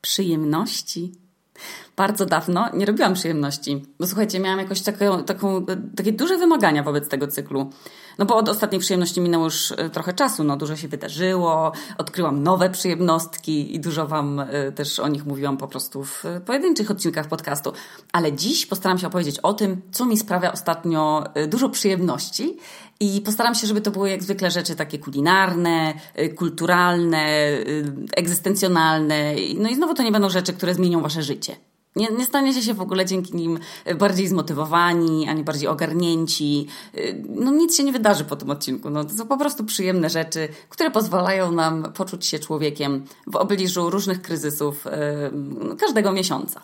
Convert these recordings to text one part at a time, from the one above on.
Przyjemności. Bardzo dawno nie robiłam przyjemności, bo słuchajcie, miałam jakoś taką, taką, takie duże wymagania wobec tego cyklu. No bo od ostatniej przyjemności minęło już e, trochę czasu, no dużo się wydarzyło, odkryłam nowe przyjemnostki i dużo Wam e, też o nich mówiłam po prostu w pojedynczych odcinkach podcastu. Ale dziś postaram się opowiedzieć o tym, co mi sprawia ostatnio e, dużo przyjemności i postaram się, żeby to były jak zwykle rzeczy takie kulinarne, kulturalne, egzystencjonalne. No i znowu to nie będą rzeczy, które zmienią Wasze życie. Nie, nie staniecie się w ogóle dzięki nim bardziej zmotywowani, ani bardziej ogarnięci. No nic się nie wydarzy po tym odcinku. No, to są po prostu przyjemne rzeczy, które pozwalają nam poczuć się człowiekiem w obliczu różnych kryzysów yy, każdego miesiąca.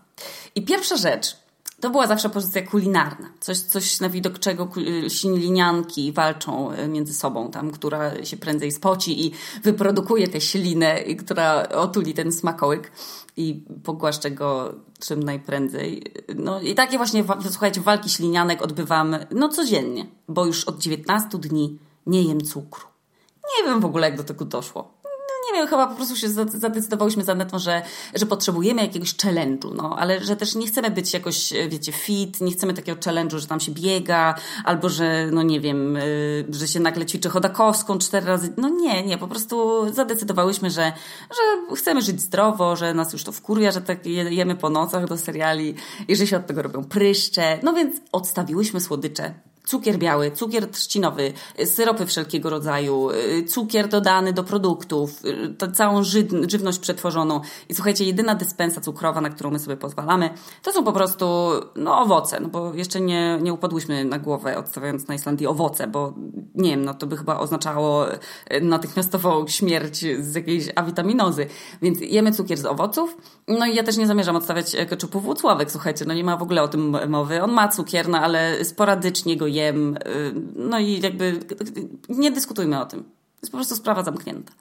I pierwsza rzecz, to była zawsze pozycja kulinarna. Coś, coś na widok czego ślinianki walczą e, między sobą, tam, która się prędzej spoci i wyprodukuje tę ślinę, która otuli ten smakołyk i pogłaszczę go czym najprędzej. No i takie właśnie, słuchajcie, walki ślinianek odbywam no codziennie, bo już od 19 dni nie jem cukru. Nie wiem w ogóle, jak do tego doszło nie wiem, chyba po prostu się zadecydowałyśmy z Anetą, że, że potrzebujemy jakiegoś challenge'u, no, ale że też nie chcemy być jakoś, wiecie, fit, nie chcemy takiego challenge'u, że tam się biega, albo że, no nie wiem, y, że się nagle ćwiczy chodakowską cztery razy. No nie, nie, po prostu zadecydowałyśmy, że, że chcemy żyć zdrowo, że nas już to wkurwia, że tak jemy po nocach do seriali i że się od tego robią pryszcze. No więc odstawiłyśmy słodycze cukier biały, cukier trzcinowy, syropy wszelkiego rodzaju, y, cukier dodany do produktów, y, całą żywność przetworzoną. I słuchajcie, jedyna dyspensa cukrowa, na którą my sobie pozwalamy, to są po prostu no, owoce, no bo jeszcze nie, nie upadłyśmy na głowę odstawiając na Islandii owoce, bo nie wiem, no to by chyba oznaczało y, natychmiastową śmierć z jakiejś awitaminozy. Więc jemy cukier z owoców. No i ja też nie zamierzam odstawiać keczupu włócławek, słuchajcie, no nie ma w ogóle o tym mowy. On ma cukier, no ale sporadycznie go jem. Y, no i jakby nie dyskutujmy o tym. Jest po prostu sprawa zamknięta.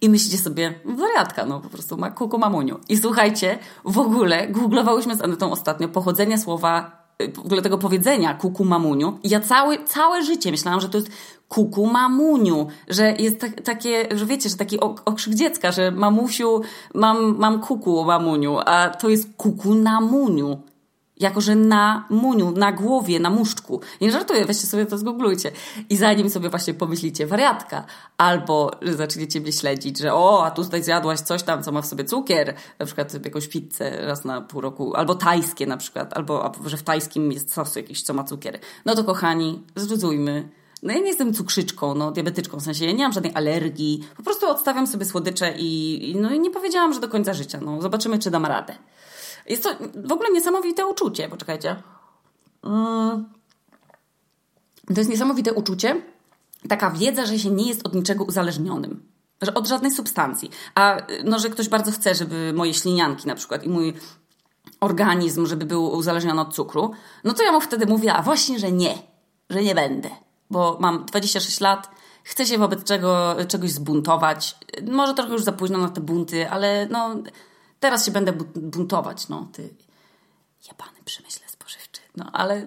I myślicie sobie, wariatka, no po prostu ma kuku mamuniu. I słuchajcie, w ogóle googlowałyśmy z Anetą ostatnio pochodzenie słowa, y, w ogóle tego powiedzenia kuku mamuniu. I ja całe, całe życie myślałam, że to jest kuku mamuniu, że jest tak, takie, że wiecie, że taki okrzyk dziecka, że mamusiu, mam, mam kuku mamuniu, a to jest kuku namuniu jako że na muniu, na głowie, na muszczku. Nie żartuję, weźcie sobie to zgooglujcie. I zanim sobie właśnie pomyślicie wariatka, albo że zaczniecie mnie śledzić, że o, a tu tutaj zjadłaś coś tam, co ma w sobie cukier, na przykład jakąś pizzę raz na pół roku, albo tajskie na przykład, albo że w tajskim jest sos jakiś, co ma cukier. No to kochani, zluzujmy. No ja nie jestem cukrzyczką, no diabetyczką, w sensie ja nie mam żadnej alergii, po prostu odstawiam sobie słodycze i, i no i nie powiedziałam, że do końca życia, no zobaczymy, czy dam radę. Jest to w ogóle niesamowite uczucie. Poczekajcie. Mm. To jest niesamowite uczucie. Taka wiedza, że się nie jest od niczego uzależnionym. Że od żadnej substancji. A no, że ktoś bardzo chce, żeby moje ślinianki na przykład i mój organizm, żeby był uzależniony od cukru, no to ja mu wtedy mówię, a właśnie, że nie. Że nie będę. Bo mam 26 lat, chcę się wobec czego, czegoś zbuntować. Może trochę już za późno na te bunty, ale no Teraz się będę buntować, no, ty jebany przemyśle spożywczy. No, ale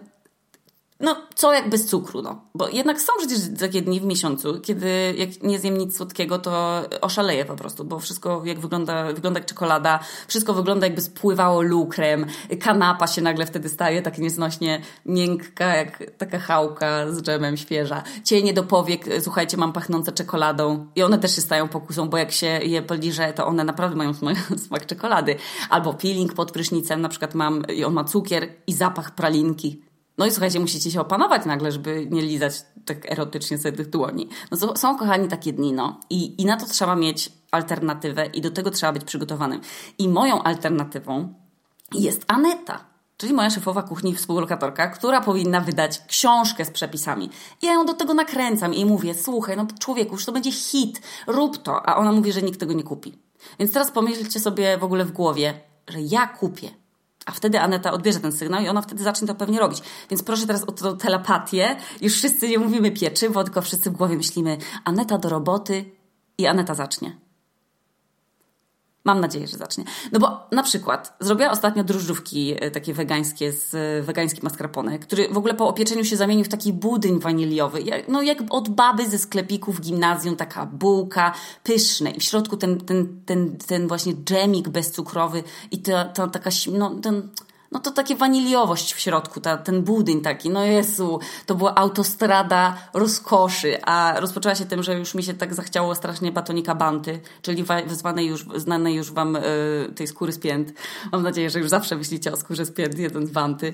no, co jak bez cukru, no. Bo jednak są przecież takie dni w miesiącu, kiedy jak nie zjem nic słodkiego, to oszaleję po prostu, bo wszystko jak wygląda, wygląda jak czekolada, wszystko wygląda jakby spływało lukrem, kanapa się nagle wtedy staje tak nieznośnie miękka, jak taka chałka z dżemem świeża. Cienie do powiek, słuchajcie, mam pachnące czekoladą i one też się stają pokusą, bo jak się je poliże, to one naprawdę mają smak, smak czekolady. Albo peeling pod prysznicem, na przykład mam i on ma cukier i zapach pralinki no i słuchajcie, musicie się opanować nagle, żeby nie lizać tak erotycznie sobie tych dłoni. No to są, kochani, takie dni, no. I, I na to trzeba mieć alternatywę i do tego trzeba być przygotowanym. I moją alternatywą jest Aneta, czyli moja szefowa kuchni, współlokatorka, która powinna wydać książkę z przepisami. I ja ją do tego nakręcam i mówię, słuchaj, no człowieku, już to będzie hit, rób to. A ona mówi, że nikt tego nie kupi. Więc teraz pomyślcie sobie w ogóle w głowie, że ja kupię a wtedy Aneta odbierze ten sygnał i ona wtedy zacznie to pewnie robić. Więc proszę teraz o tą telepatię. Już wszyscy nie mówimy pieczywo, tylko wszyscy w głowie myślimy Aneta do roboty i Aneta zacznie. Mam nadzieję, że zacznie. No bo na przykład zrobiła ostatnio drożdżówki e, takie wegańskie z e, wegański mascarpone, który w ogóle po opieczeniu się zamienił w taki budyń waniliowy. No jak od baby ze sklepiku w gimnazjum, taka bułka, pyszne i w środku ten, ten, ten, ten właśnie dżemik bezcukrowy i ta, ta taka, no ten no to takie waniliowość w środku, ta, ten budyń taki, no Jezu, to była autostrada rozkoszy, a rozpoczęła się tym, że już mi się tak zachciało strasznie batonika banty, czyli zwanej już, znanej już wam y, tej skóry z pięt. Mam nadzieję, że już zawsze myślicie o skórze z pięt, jeden z banty.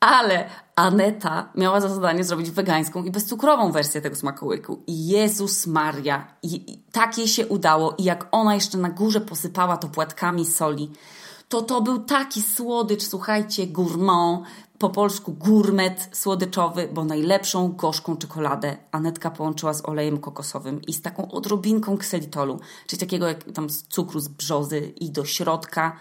Ale Aneta miała za zadanie zrobić wegańską i bezcukrową wersję tego smakołyku. I Jezus Maria, i, i tak jej się udało. I jak ona jeszcze na górze posypała to płatkami soli, to to był taki słodycz, słuchajcie, gourmand, po polsku gourmet słodyczowy, bo najlepszą gorzką czekoladę Anetka połączyła z olejem kokosowym i z taką odrobinką kselitolu, czyli takiego jak tam z cukru z brzozy i do środka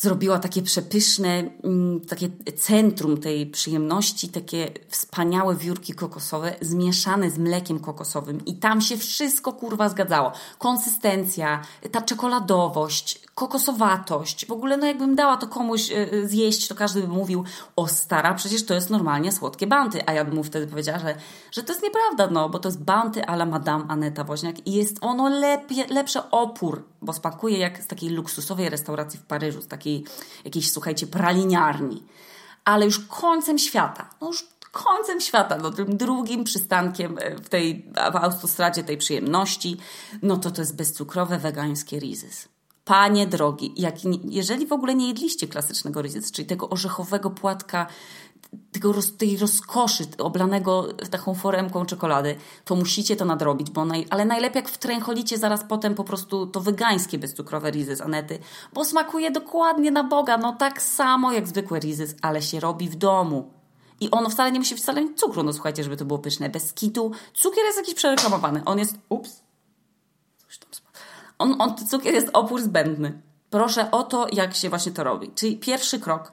zrobiła takie przepyszne, mm, takie centrum tej przyjemności, takie wspaniałe wiórki kokosowe zmieszane z mlekiem kokosowym i tam się wszystko kurwa zgadzało. Konsystencja, ta czekoladowość, kokosowatość. W ogóle no jakbym dała to komuś e, e, zjeść, to każdy by mówił, o stara, przecież to jest normalnie słodkie banty. A ja bym mu wtedy powiedziała, że, że to jest nieprawda, no, bo to jest banty ala Madame Aneta Woźniak i jest ono lepie, lepsze opór, bo smakuje jak z takiej luksusowej restauracji w Paryżu, z takiej jakiejś, słuchajcie, praliniarni. Ale już końcem świata, no już końcem świata, no tym drugim przystankiem e, w tej w autostradzie tej przyjemności, no to to jest bezcukrowe wegańskie Rizes. Panie drogi, jak, jeżeli w ogóle nie jedliście klasycznego ryzyc, czyli tego orzechowego płatka, tego, tej rozkoszy oblanego taką foremką czekolady, to musicie to nadrobić, bo naj, ale najlepiej jak wtręcholicie zaraz potem po prostu to wegańskie bezcukrowe rizy z Anety, bo smakuje dokładnie na Boga, no tak samo jak zwykłe rizy, ale się robi w domu. I ono wcale nie musi wcale mieć cukru, no słuchajcie, żeby to było pyszne. Bez kitu. Cukier jest jakiś przereklamowany. On jest... Ups. Coś tam on, on, cukier jest opór zbędny. Proszę o to, jak się właśnie to robi. Czyli pierwszy krok.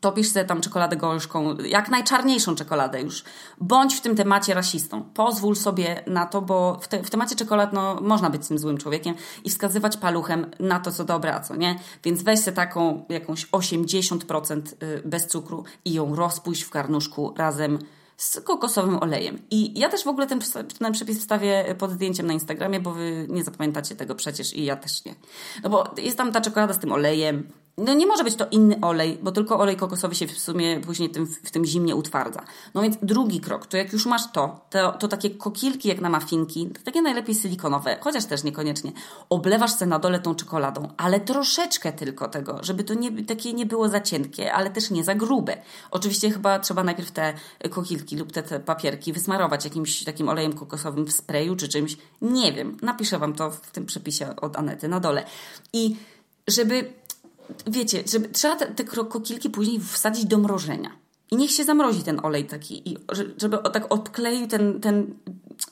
Topisz sobie tam czekoladę gorzką, jak najczarniejszą czekoladę już. Bądź w tym temacie rasistą. Pozwól sobie na to, bo w, te, w temacie czekolad no, można być tym złym człowiekiem i wskazywać paluchem na to, co dobre, a co nie. Więc weź sobie taką jakąś 80% y, bez cukru i ją rozpuść w karnuszku razem z kokosowym olejem. I ja też w ogóle ten, ten przepis wstawię pod zdjęciem na Instagramie, bo wy nie zapamiętacie tego przecież i ja też nie. No bo jest tam ta czekolada z tym olejem, no nie może być to inny olej, bo tylko olej kokosowy się w sumie później tym, w tym zimnie utwardza. No więc drugi krok, to jak już masz to, to, to takie kokilki jak na mafinki, takie najlepiej silikonowe, chociaż też niekoniecznie, oblewasz se na dole tą czekoladą, ale troszeczkę tylko tego, żeby to nie, takie nie było za cienkie, ale też nie za grube. Oczywiście chyba trzeba najpierw te kokilki lub te, te papierki wysmarować jakimś takim olejem kokosowym w sprayu czy czymś. Nie wiem, napiszę Wam to w tym przepisie od Anety na dole. I żeby wiecie, żeby, trzeba te, te kokilki później wsadzić do mrożenia. I niech się zamrozi ten olej taki, i żeby tak odkleił ten, ten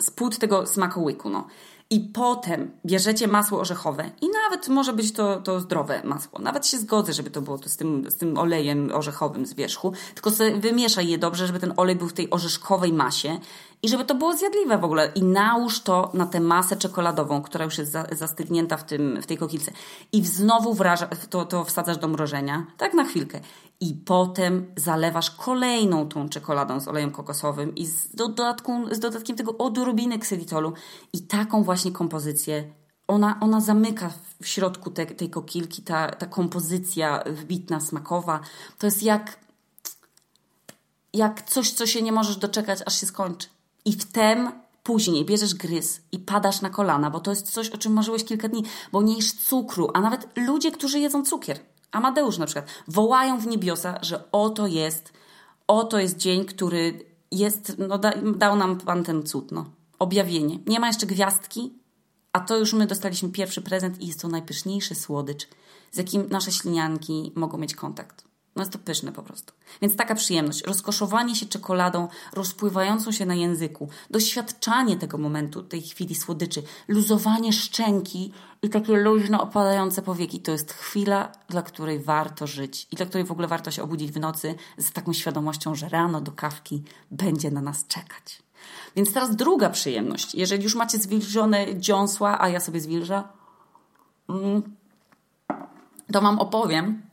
spód tego smakołyku. No. I potem bierzecie masło orzechowe i nawet może być to, to zdrowe masło. Nawet się zgodzę, żeby to było to z, tym, z tym olejem orzechowym z wierzchu, tylko sobie wymieszaj je dobrze, żeby ten olej był w tej orzeszkowej masie i żeby to było zjadliwe w ogóle. I nałóż to na tę masę czekoladową, która już jest za, zastygnięta w, tym, w tej kokilce. I znowu wraża, to, to wsadzasz do mrożenia, tak na chwilkę. I potem zalewasz kolejną tą czekoladą z olejem kokosowym i z, dodatką, z dodatkiem tego odrobiny ksylitolu. I taką właśnie kompozycję ona, ona zamyka w środku te, tej kokilki, ta, ta kompozycja wbitna, smakowa. To jest jak, jak coś, co się nie możesz doczekać, aż się skończy. I wtem później bierzesz gryz i padasz na kolana, bo to jest coś, o czym marzyłeś kilka dni, bo nie jesz cukru, a nawet ludzie, którzy jedzą cukier, Amadeusz na przykład, wołają w niebiosa, że oto jest, oto jest dzień, który jest, no da, dał nam Pan ten cud, no. Objawienie. Nie ma jeszcze gwiazdki, a to już my dostaliśmy pierwszy prezent i jest to najpyszniejszy słodycz, z jakim nasze ślinianki mogą mieć kontakt. No jest to pyszne po prostu. Więc taka przyjemność. Rozkoszowanie się czekoladą rozpływającą się na języku, doświadczanie tego momentu, tej chwili słodyczy, luzowanie szczęki i takie luźno opadające powieki. To jest chwila, dla której warto żyć i dla której w ogóle warto się obudzić w nocy z taką świadomością, że rano do kawki będzie na nas czekać. Więc teraz druga przyjemność. Jeżeli już macie zwilżone dziąsła, a ja sobie zwilża, mm, to Wam opowiem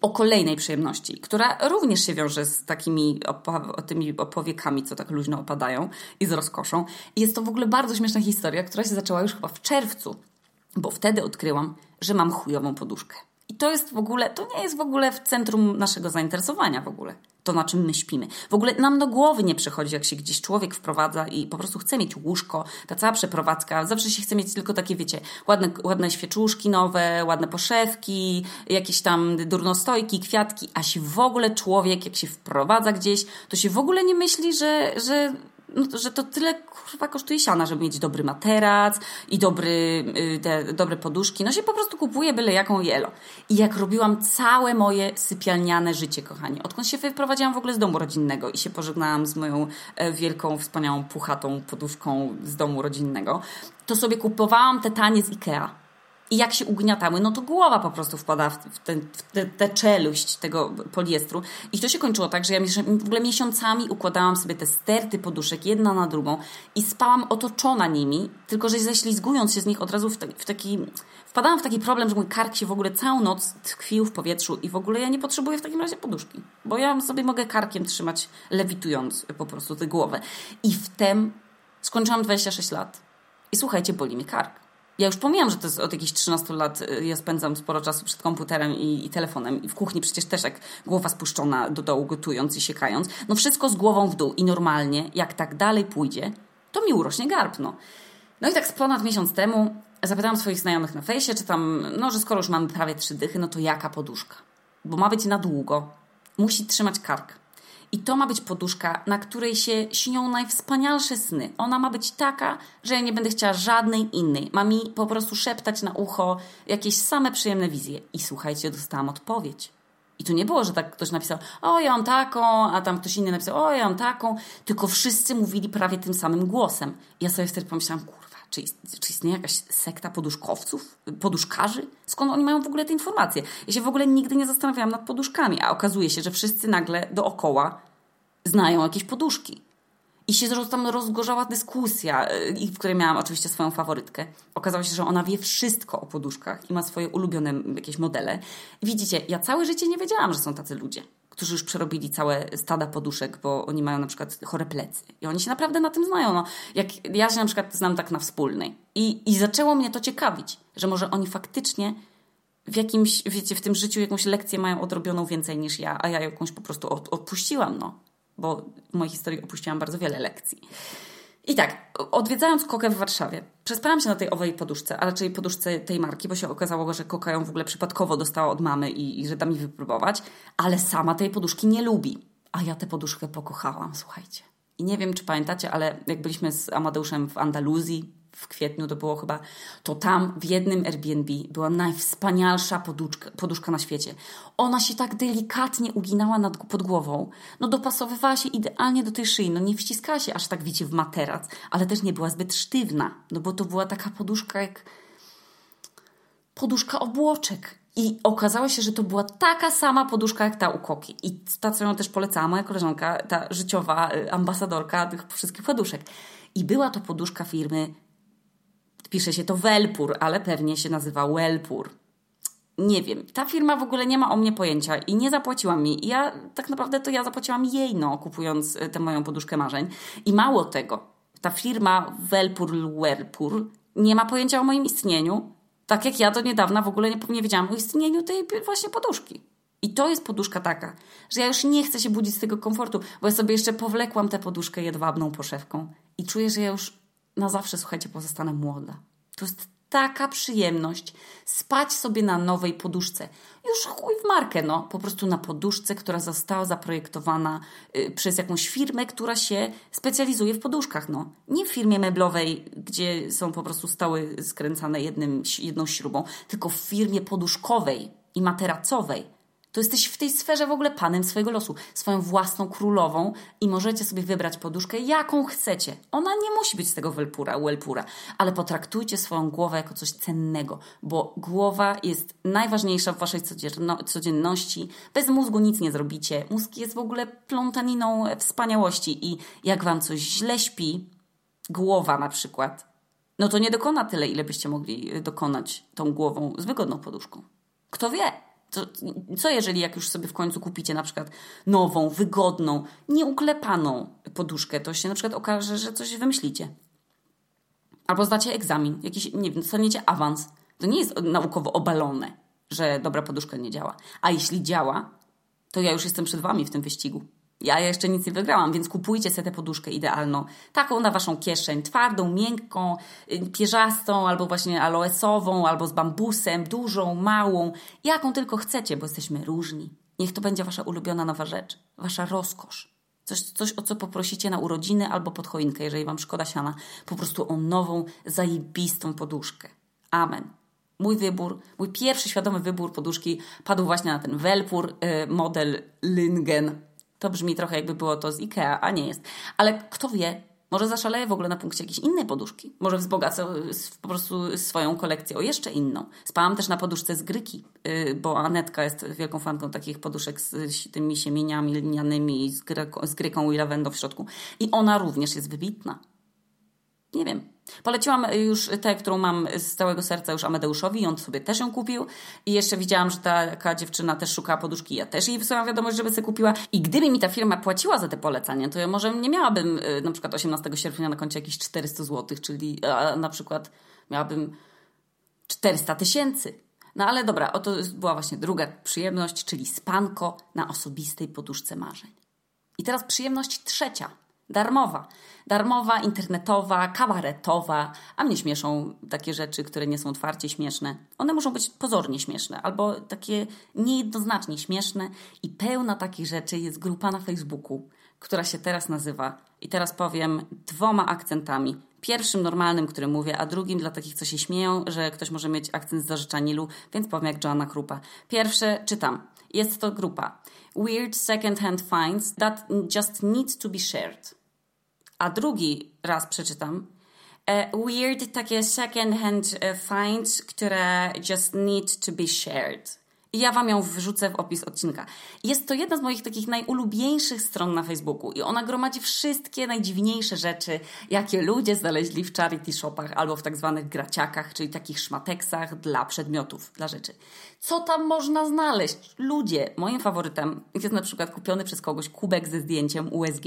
o kolejnej przyjemności, która również się wiąże z takimi opo- tymi opowiekami, co tak luźno opadają i z rozkoszą. I jest to w ogóle bardzo śmieszna historia, która się zaczęła już chyba w czerwcu, bo wtedy odkryłam, że mam chujową poduszkę. To jest w ogóle, to nie jest w ogóle w centrum naszego zainteresowania w ogóle. To, na czym my śpimy. W ogóle nam do głowy nie przychodzi, jak się gdzieś człowiek wprowadza i po prostu chce mieć łóżko, ta cała przeprowadzka. Zawsze się chce mieć tylko takie, wiecie, ładne, ładne świeczuszki nowe, ładne poszewki, jakieś tam durnostojki, kwiatki, a się w ogóle człowiek, jak się wprowadza gdzieś, to się w ogóle nie myśli, że, że no, że to tyle kurwa kosztuje siana, żeby mieć dobry materac i dobry, y, te dobre poduszki. No się po prostu kupuje byle jaką jelo. I jak robiłam całe moje sypialniane życie, kochani, odkąd się wyprowadziłam w ogóle z domu rodzinnego i się pożegnałam z moją e, wielką, wspaniałą, puchatą poduszką z domu rodzinnego, to sobie kupowałam te tanie z Ikea i jak się ugniatały, no to głowa po prostu wpada w, tę te, te, czeluść tego poliestru. I to się kończyło tak, że ja w ogóle miesiącami układałam sobie te sterty poduszek jedna na drugą i spałam otoczona nimi, tylko że ześlizgując się z nich od razu w, w taki... Wpadałam w taki problem, że mój kark się w ogóle całą noc tkwił w powietrzu i w ogóle ja nie potrzebuję w takim razie poduszki. Bo ja sobie mogę karkiem trzymać, lewitując po prostu tę głowę. I wtem skończyłam 26 lat. I słuchajcie, boli mi kark ja już pomijam, że to jest od jakichś 13 lat, y, ja spędzam sporo czasu przed komputerem i, i, telefonem i w kuchni przecież też jak głowa spuszczona do dołu gotując i siekając, no wszystko z głową w dół i normalnie, jak tak dalej pójdzie, to mi urośnie garb, no. No i tak z ponad miesiąc temu zapytałam swoich znajomych na fejsie, czy tam, no że skoro już mamy prawie trzy dychy, no to jaka poduszka? Bo ma być na długo, musi trzymać kark. I to ma być poduszka, na której się śnią najwspanialsze sny. Ona ma być taka, że ja nie będę chciała żadnej innej. Ma mi po prostu szeptać na ucho jakieś same przyjemne wizje. I słuchajcie, dostałam odpowiedź. I tu nie było, że tak ktoś napisał, o ja mam taką, a tam ktoś inny napisał, o ja mam taką, tylko wszyscy mówili prawie tym samym głosem. I ja sobie wtedy pomyślałam, czy, czy istnieje jakaś sekta poduszkowców, poduszkarzy? Skąd oni mają w ogóle te informacje? Ja się w ogóle nigdy nie zastanawiałam nad poduszkami, a okazuje się, że wszyscy nagle dookoła znają jakieś poduszki. I się tam rozgorzała dyskusja, y, w której miałam oczywiście swoją faworytkę. Okazało się, że ona wie wszystko o poduszkach i ma swoje ulubione jakieś modele. Widzicie, ja całe życie nie wiedziałam, że są tacy ludzie, którzy już przerobili całe stada poduszek, bo oni mają na przykład chore plecy. I oni się naprawdę na tym znają. No, jak ja się na przykład znam tak na wspólnej. I, i zaczęło mnie to ciekawić, że może oni faktycznie w jakimś, wiecie, w tym życiu jakąś lekcję mają odrobioną więcej niż ja, a ja jakąś po prostu odpuściłam, no bo w mojej historii opuściłam bardzo wiele lekcji. I tak, odwiedzając Kokę w Warszawie, przespałam się na tej owej poduszce, a raczej poduszce tej marki, bo się okazało, że Koka ją w ogóle przypadkowo dostała od mamy i, i że da mi wypróbować, ale sama tej poduszki nie lubi. A ja tę poduszkę pokochałam, słuchajcie. I nie wiem, czy pamiętacie, ale jak byliśmy z Amadeuszem w Andaluzji, w kwietniu to było chyba, to tam w jednym Airbnb była najwspanialsza poduszka, poduszka na świecie. Ona się tak delikatnie uginała nad, pod głową, no dopasowywała się idealnie do tej szyi, no nie wciskała się aż tak, wiecie, w materac, ale też nie była zbyt sztywna, no bo to była taka poduszka jak poduszka obłoczek. I okazało się, że to była taka sama poduszka jak ta u Koki. I ta, co ją też polecała moja koleżanka, ta życiowa y, ambasadorka tych wszystkich poduszek. I była to poduszka firmy Pisze się to Welpur, ale pewnie się nazywa Welpur. Nie wiem. Ta firma w ogóle nie ma o mnie pojęcia i nie zapłaciła mi. I ja tak naprawdę to ja zapłaciłam jej, no, kupując e, tę moją poduszkę marzeń. I mało tego, ta firma Welpur Welpur nie ma pojęcia o moim istnieniu. Tak jak ja do niedawna w ogóle nie, nie wiedziałam o istnieniu tej właśnie poduszki. I to jest poduszka taka, że ja już nie chcę się budzić z tego komfortu, bo ja sobie jeszcze powlekłam tę poduszkę jedwabną poszewką i czuję, że ja już na zawsze, słuchajcie, pozostanę młoda. To jest taka przyjemność spać sobie na nowej poduszce. Już chuj w markę, no. Po prostu na poduszce, która została zaprojektowana y, przez jakąś firmę, która się specjalizuje w poduszkach, no. Nie w firmie meblowej, gdzie są po prostu stały skręcane jednym, jedną śrubą, tylko w firmie poduszkowej i materacowej to jesteś w tej sferze w ogóle panem swojego losu, swoją własną królową i możecie sobie wybrać poduszkę, jaką chcecie. Ona nie musi być z tego welpura, welpura, ale potraktujcie swoją głowę jako coś cennego, bo głowa jest najważniejsza w waszej codzienności. Bez mózgu nic nie zrobicie. Mózg jest w ogóle plątaniną wspaniałości i jak wam coś źle śpi, głowa na przykład, no to nie dokona tyle, ile byście mogli dokonać tą głową z wygodną poduszką. Kto wie? To, co jeżeli jak już sobie w końcu kupicie na przykład nową, wygodną, nieuklepaną poduszkę, to się na przykład okaże, że coś wymyślicie. Albo zdacie egzamin, jakiś, nie wiem, dostaniecie awans. To nie jest naukowo obalone, że dobra poduszka nie działa. A jeśli działa, to ja już jestem przed wami w tym wyścigu. Ja jeszcze nic nie wygrałam, więc kupujcie sobie tę poduszkę idealną. Taką na waszą kieszeń. Twardą, miękką, y, pierzastą, albo właśnie aloesową, albo z bambusem, dużą, małą. Jaką tylko chcecie, bo jesteśmy różni. Niech to będzie wasza ulubiona nowa rzecz. Wasza rozkosz. Coś, coś, o co poprosicie na urodziny albo pod choinkę, jeżeli wam szkoda siana. Po prostu o nową, zajebistą poduszkę. Amen. Mój wybór, mój pierwszy świadomy wybór poduszki padł właśnie na ten Welpur y, model Lingen to brzmi trochę jakby było to z Ikea, a nie jest. Ale kto wie, może zaszaleję w ogóle na punkcie jakiejś innej poduszki. Może wzbogacę po prostu swoją kolekcję o jeszcze inną. Spałam też na poduszce z Gryki, y, bo Anetka jest wielką fanką takich poduszek z tymi siemieniami linianymi, z, gryką, z gryką i lawendą w środku. I ona również jest wybitna. Nie wiem, Poleciłam już tę, którą mam z całego serca już Amadeuszowi i on sobie też ją kupił. I jeszcze widziałam, że taka dziewczyna też szukała poduszki. Ja też jej wysyłam wiadomość, żeby sobie kupiła. I gdyby mi ta firma płaciła za te polecanie, to ja może nie miałabym y, na przykład 18 sierpnia na koncie jakieś 400 zł, czyli na przykład miałabym 400 tysięcy. No ale dobra, oto była właśnie druga przyjemność, czyli spanko na osobistej poduszce marzeń. I teraz przyjemność trzecia – Darmowa. Darmowa, internetowa, kabaretowa, a mnie śmieszą takie rzeczy, które nie są otwarcie śmieszne. One muszą być pozornie śmieszne albo takie niejednoznacznie śmieszne i pełna takich rzeczy jest grupa na Facebooku, która się teraz nazywa i teraz powiem dwoma akcentami. Pierwszym normalnym, który mówię, a drugim dla takich, co się śmieją, że ktoś może mieć akcent z Zarzecza Nilu, więc powiem jak Joanna Krupa. Pierwsze czytam. Jest to grupa Weird Second-Hand Finds That Just Need to be Shared. A drugi raz przeczytam. E, weird takie second-hand e, finds, które just need to be shared. I ja Wam ją wrzucę w opis odcinka. Jest to jedna z moich takich najulubieńszych stron na Facebooku i ona gromadzi wszystkie najdziwniejsze rzeczy, jakie ludzie znaleźli w charity shopach albo w tak zwanych graciakach, czyli takich szmateksach dla przedmiotów, dla rzeczy. Co tam można znaleźć? Ludzie, moim faworytem jest na przykład kupiony przez kogoś kubek ze zdjęciem USG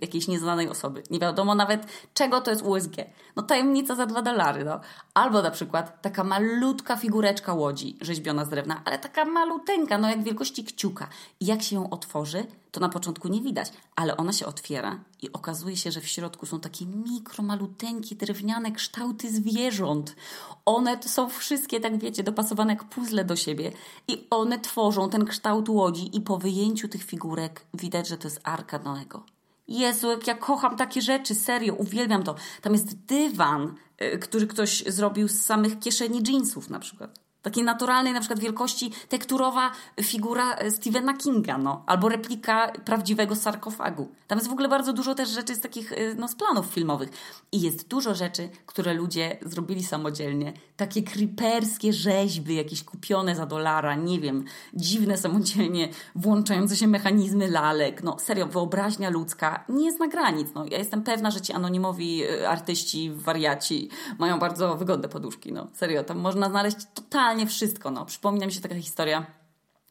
jakiejś nieznanej osoby. Nie wiadomo nawet, czego to jest USG. No tajemnica za dwa dolary, no. Albo na przykład taka malutka figureczka łodzi rzeźbiona z drewna, ale taka maluteńka, no jak wielkości kciuka. I jak się ją otworzy, to na początku nie widać, ale ona się otwiera i okazuje się, że w środku są takie mikro, maluteńkie, drewniane kształty zwierząt. One są wszystkie, tak wiecie, dopasowane jak puzzle do siebie i one tworzą ten kształt łodzi i po wyjęciu tych figurek widać, że to jest Arka Noego. Jezu, jak ja kocham takie rzeczy, serio, uwielbiam to. Tam jest dywan, y, który ktoś zrobił z samych kieszeni jeansów na przykład takiej naturalnej na przykład wielkości tekturowa figura e, Stephena Kinga, no, albo replika prawdziwego sarkofagu. Tam jest w ogóle bardzo dużo też rzeczy z takich, e, no, z planów filmowych. I jest dużo rzeczy, które ludzie zrobili samodzielnie. Takie creeperskie rzeźby, jakieś kupione za dolara, nie wiem, dziwne samodzielnie włączające się mechanizmy lalek. No, serio, wyobraźnia ludzka nie zna granic. No, ja jestem pewna, że ci anonimowi e, artyści, wariaci mają bardzo wygodne poduszki, no. Serio, tam można znaleźć totalnie totalnie wszystko. No. Przypomina mi się taka historia,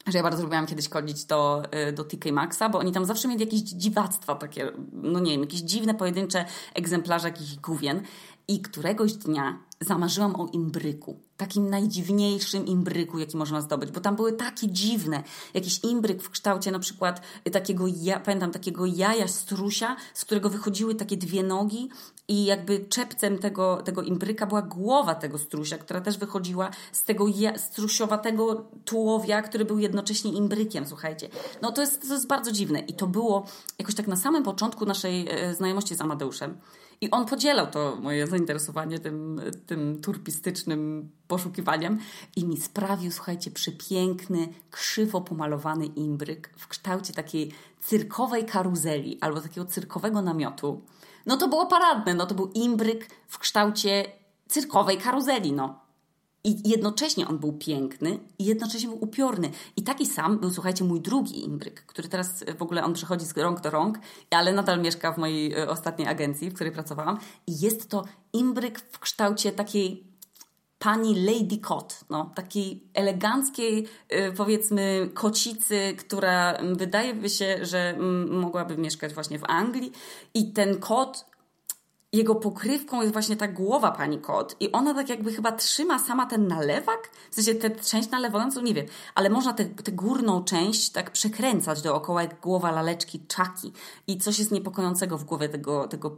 że ja bardzo lubiłam kiedyś chodzić do, y, do TK Maxa, bo oni tam zawsze mieli jakieś dziwactwa takie, no nie wiem, jakieś dziwne pojedyncze egzemplarze jakichś główien. I któregoś dnia zamarzyłam o imbryku. Takim najdziwniejszym imbryku, jaki można zdobyć, bo tam były takie dziwne. Jakiś imbryk w kształcie na przykład takiego, ja, pamiętam, takiego jaja strusia, z którego wychodziły takie dwie nogi i jakby czepcem tego, tego imbryka była głowa tego strusia, która też wychodziła z tego ja, strusiowatego tułowia, który był jednocześnie imbrykiem, słuchajcie. No to jest, to jest bardzo dziwne i to było jakoś tak na samym początku naszej e, znajomości z Amadeuszem. I on podzielał to moje zainteresowanie tym, tym turpistycznym poszukiwaniem i mi sprawił, słuchajcie, przepiękny, krzywo pomalowany imbryk w kształcie takiej cyrkowej karuzeli albo takiego cyrkowego namiotu. No to było paradne, no to był imbryk w kształcie cyrkowej karuzeli, no. I jednocześnie on był piękny i jednocześnie był upiorny. I taki sam był, słuchajcie, mój drugi imbryk, który teraz w ogóle on przechodzi z rąk do rąk, ale nadal mieszka w mojej e, ostatniej agencji, w której pracowałam. I jest to imbryk w kształcie takiej pani Lady Kot, no, takiej eleganckiej, y, powiedzmy, kocicy, która wydaje by się, że mogłaby mieszkać właśnie w Anglii i ten kot jego pokrywką jest właśnie ta głowa pani kot i ona tak jakby chyba trzyma sama ten nalewak, w sensie tę część nalewającą, nie wiem, ale można tę górną część tak przekręcać dookoła jak głowa laleczki czaki i coś jest niepokojącego w głowie tego, tego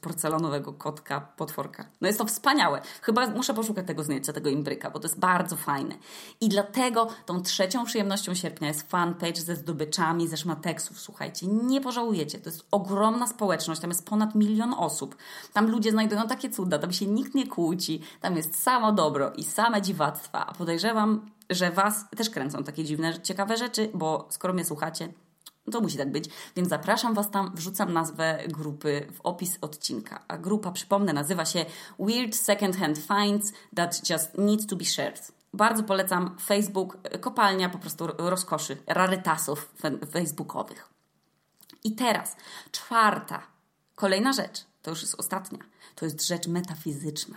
porcelanowego kotka, potworka. No jest to wspaniałe. Chyba muszę poszukać tego zdjęcia, tego imbryka, bo to jest bardzo fajne. I dlatego tą trzecią przyjemnością sierpnia jest fanpage ze zdobyczami, ze szmateksów, słuchajcie, nie pożałujecie. To jest ogromna społeczność, tam jest ponad milion osób. Tam ludzie znajdują takie cuda, tam się nikt nie kłóci, tam jest samo dobro i same dziwactwa. A podejrzewam, że Was też kręcą takie dziwne, ciekawe rzeczy, bo skoro mnie słuchacie, to musi tak być. Więc zapraszam Was tam, wrzucam nazwę grupy w opis odcinka. A grupa, przypomnę, nazywa się Weird Secondhand Finds That Just Need to be Shared. Bardzo polecam Facebook, kopalnia po prostu rozkoszy, rarytasów facebookowych. I teraz czwarta, kolejna rzecz to już jest ostatnia. To jest rzecz metafizyczna.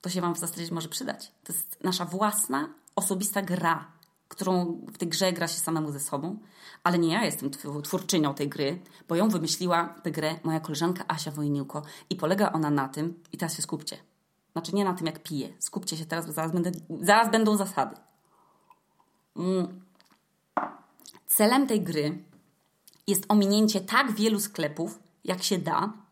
To się Wam w zasadzie może przydać. To jest nasza własna, osobista gra, którą w tej grze gra się samemu ze sobą, ale nie ja jestem twórczynią tej gry, bo ją wymyśliła tę grę moja koleżanka Asia Wojniłko i polega ona na tym, i teraz się skupcie, znaczy nie na tym jak piję, skupcie się teraz, bo zaraz, będę, zaraz będą zasady. Mm. Celem tej gry jest ominięcie tak wielu sklepów, jak się da,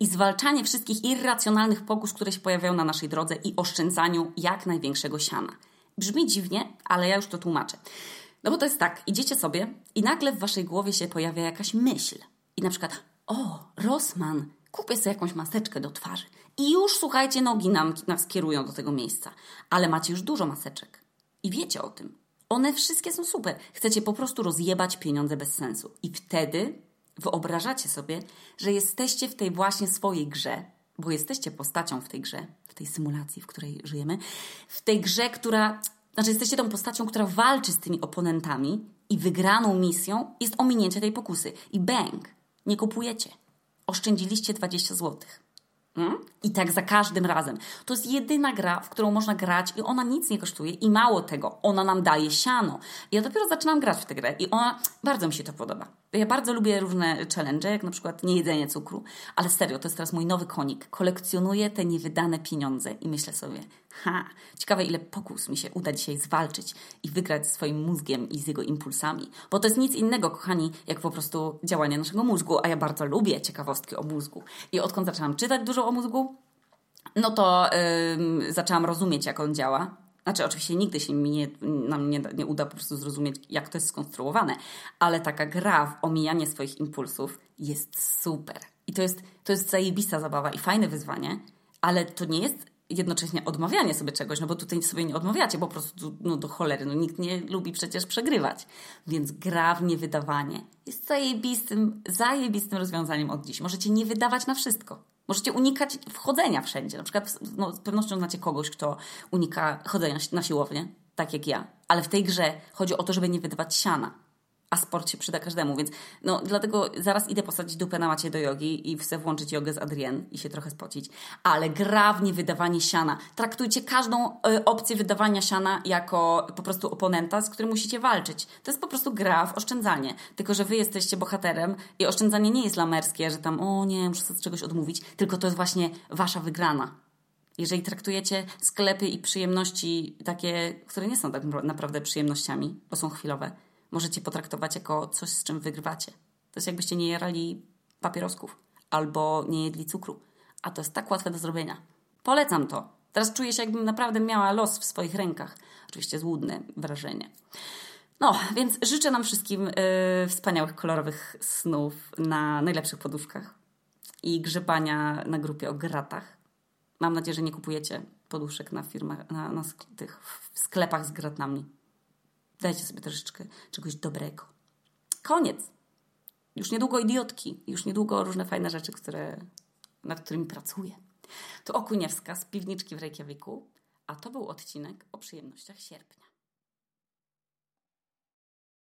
i zwalczanie wszystkich irracjonalnych pokus, które się pojawiają na naszej drodze i oszczędzaniu jak największego siana. Brzmi dziwnie, ale ja już to tłumaczę. No bo to jest tak, idziecie sobie i nagle w waszej głowie się pojawia jakaś myśl. I na przykład, o, Rossmann, kupię sobie jakąś maseczkę do twarzy. I już, słuchajcie, nogi nam, nas do tego miejsca. Ale macie już dużo maseczek. I wiecie o tym. One wszystkie są super. Chcecie po prostu rozjebać pieniądze bez sensu. I wtedy wyobrażacie sobie, że jesteście w tej właśnie swojej grze, bo jesteście postacią w tej grze, w tej symulacji, w której żyjemy, w tej grze, która, znaczy jesteście tą postacią, która walczy z tymi oponentami i wygraną misją jest ominięcie tej pokusy. I bang, nie kupujecie. Oszczędziliście 20 złotych. Hmm? I tak za każdym razem. To jest jedyna gra, w którą można grać i ona nic nie kosztuje i mało tego, ona nam daje siano. Ja dopiero zaczynam grać w tę grę i ona, bardzo mi się to podoba. Ja bardzo lubię różne challenge, jak na przykład niejedzenie cukru, ale serio, to jest teraz mój nowy konik. Kolekcjonuję te niewydane pieniądze i myślę sobie, ha, ciekawe ile pokus mi się uda dzisiaj zwalczyć i wygrać swoim mózgiem i z jego impulsami. Bo to jest nic innego, kochani, jak po prostu działanie naszego mózgu, a ja bardzo lubię ciekawostki o mózgu. I odkąd zaczęłam czytać dużo o mózgu, no to yy, zaczęłam rozumieć, jak on działa znaczy, oczywiście nigdy się mi nie, nam nie, nie uda po prostu zrozumieć, jak to jest skonstruowane, ale taka gra w omijanie swoich impulsów jest super. I to jest, to jest zajebista zabawa i fajne wyzwanie, ale to nie jest jednocześnie odmawianie sobie czegoś, no bo tutaj sobie nie odmawiacie, bo po prostu no do cholery, no nikt nie lubi przecież przegrywać. Więc gra w niewydawanie jest zajebistym, zajebistym rozwiązaniem od dziś. Możecie nie wydawać na wszystko. Możecie unikać wchodzenia wszędzie. Na przykład no, z pewnością znacie kogoś, kto unika chodzenia na siłownię, tak jak ja. Ale w tej grze chodzi o to, żeby nie wydawać siana a sport się przyda każdemu, więc no dlatego zaraz idę posadzić dupę na macie do jogi i chcę włączyć jogę z Adrien i się trochę spocić, ale gra w niewydawanie siana. Traktujcie każdą y, opcję wydawania siana jako po prostu oponenta, z którym musicie walczyć. To jest po prostu gra w oszczędzanie, tylko że wy jesteście bohaterem i oszczędzanie nie jest lamerskie, że tam o nie, muszę sobie czegoś odmówić, tylko to jest właśnie wasza wygrana. Jeżeli traktujecie sklepy i przyjemności takie, które nie są tak naprawdę przyjemnościami, bo są chwilowe, możecie potraktować jako coś, z czym wygrywacie. To jest jakbyście nie jarali papierosków albo nie jedli cukru. A to jest tak łatwe do zrobienia. Polecam to. Teraz czuję się, jakbym naprawdę miała los w swoich rękach. Oczywiście złudne wrażenie. No, więc życzę nam wszystkim yy, wspaniałych, kolorowych snów na najlepszych poduszkach i grzebania na grupie o gratach. Mam nadzieję, że nie kupujecie poduszek na firmach, na, na tych sklepach z gratami. Dajcie sobie troszeczkę czegoś dobrego. Koniec. Już niedługo idiotki, już niedługo różne fajne rzeczy, które, nad którymi pracuję. To Okuniewska z piwniczki w Reykjaviku, a to był odcinek o przyjemnościach sierpnia.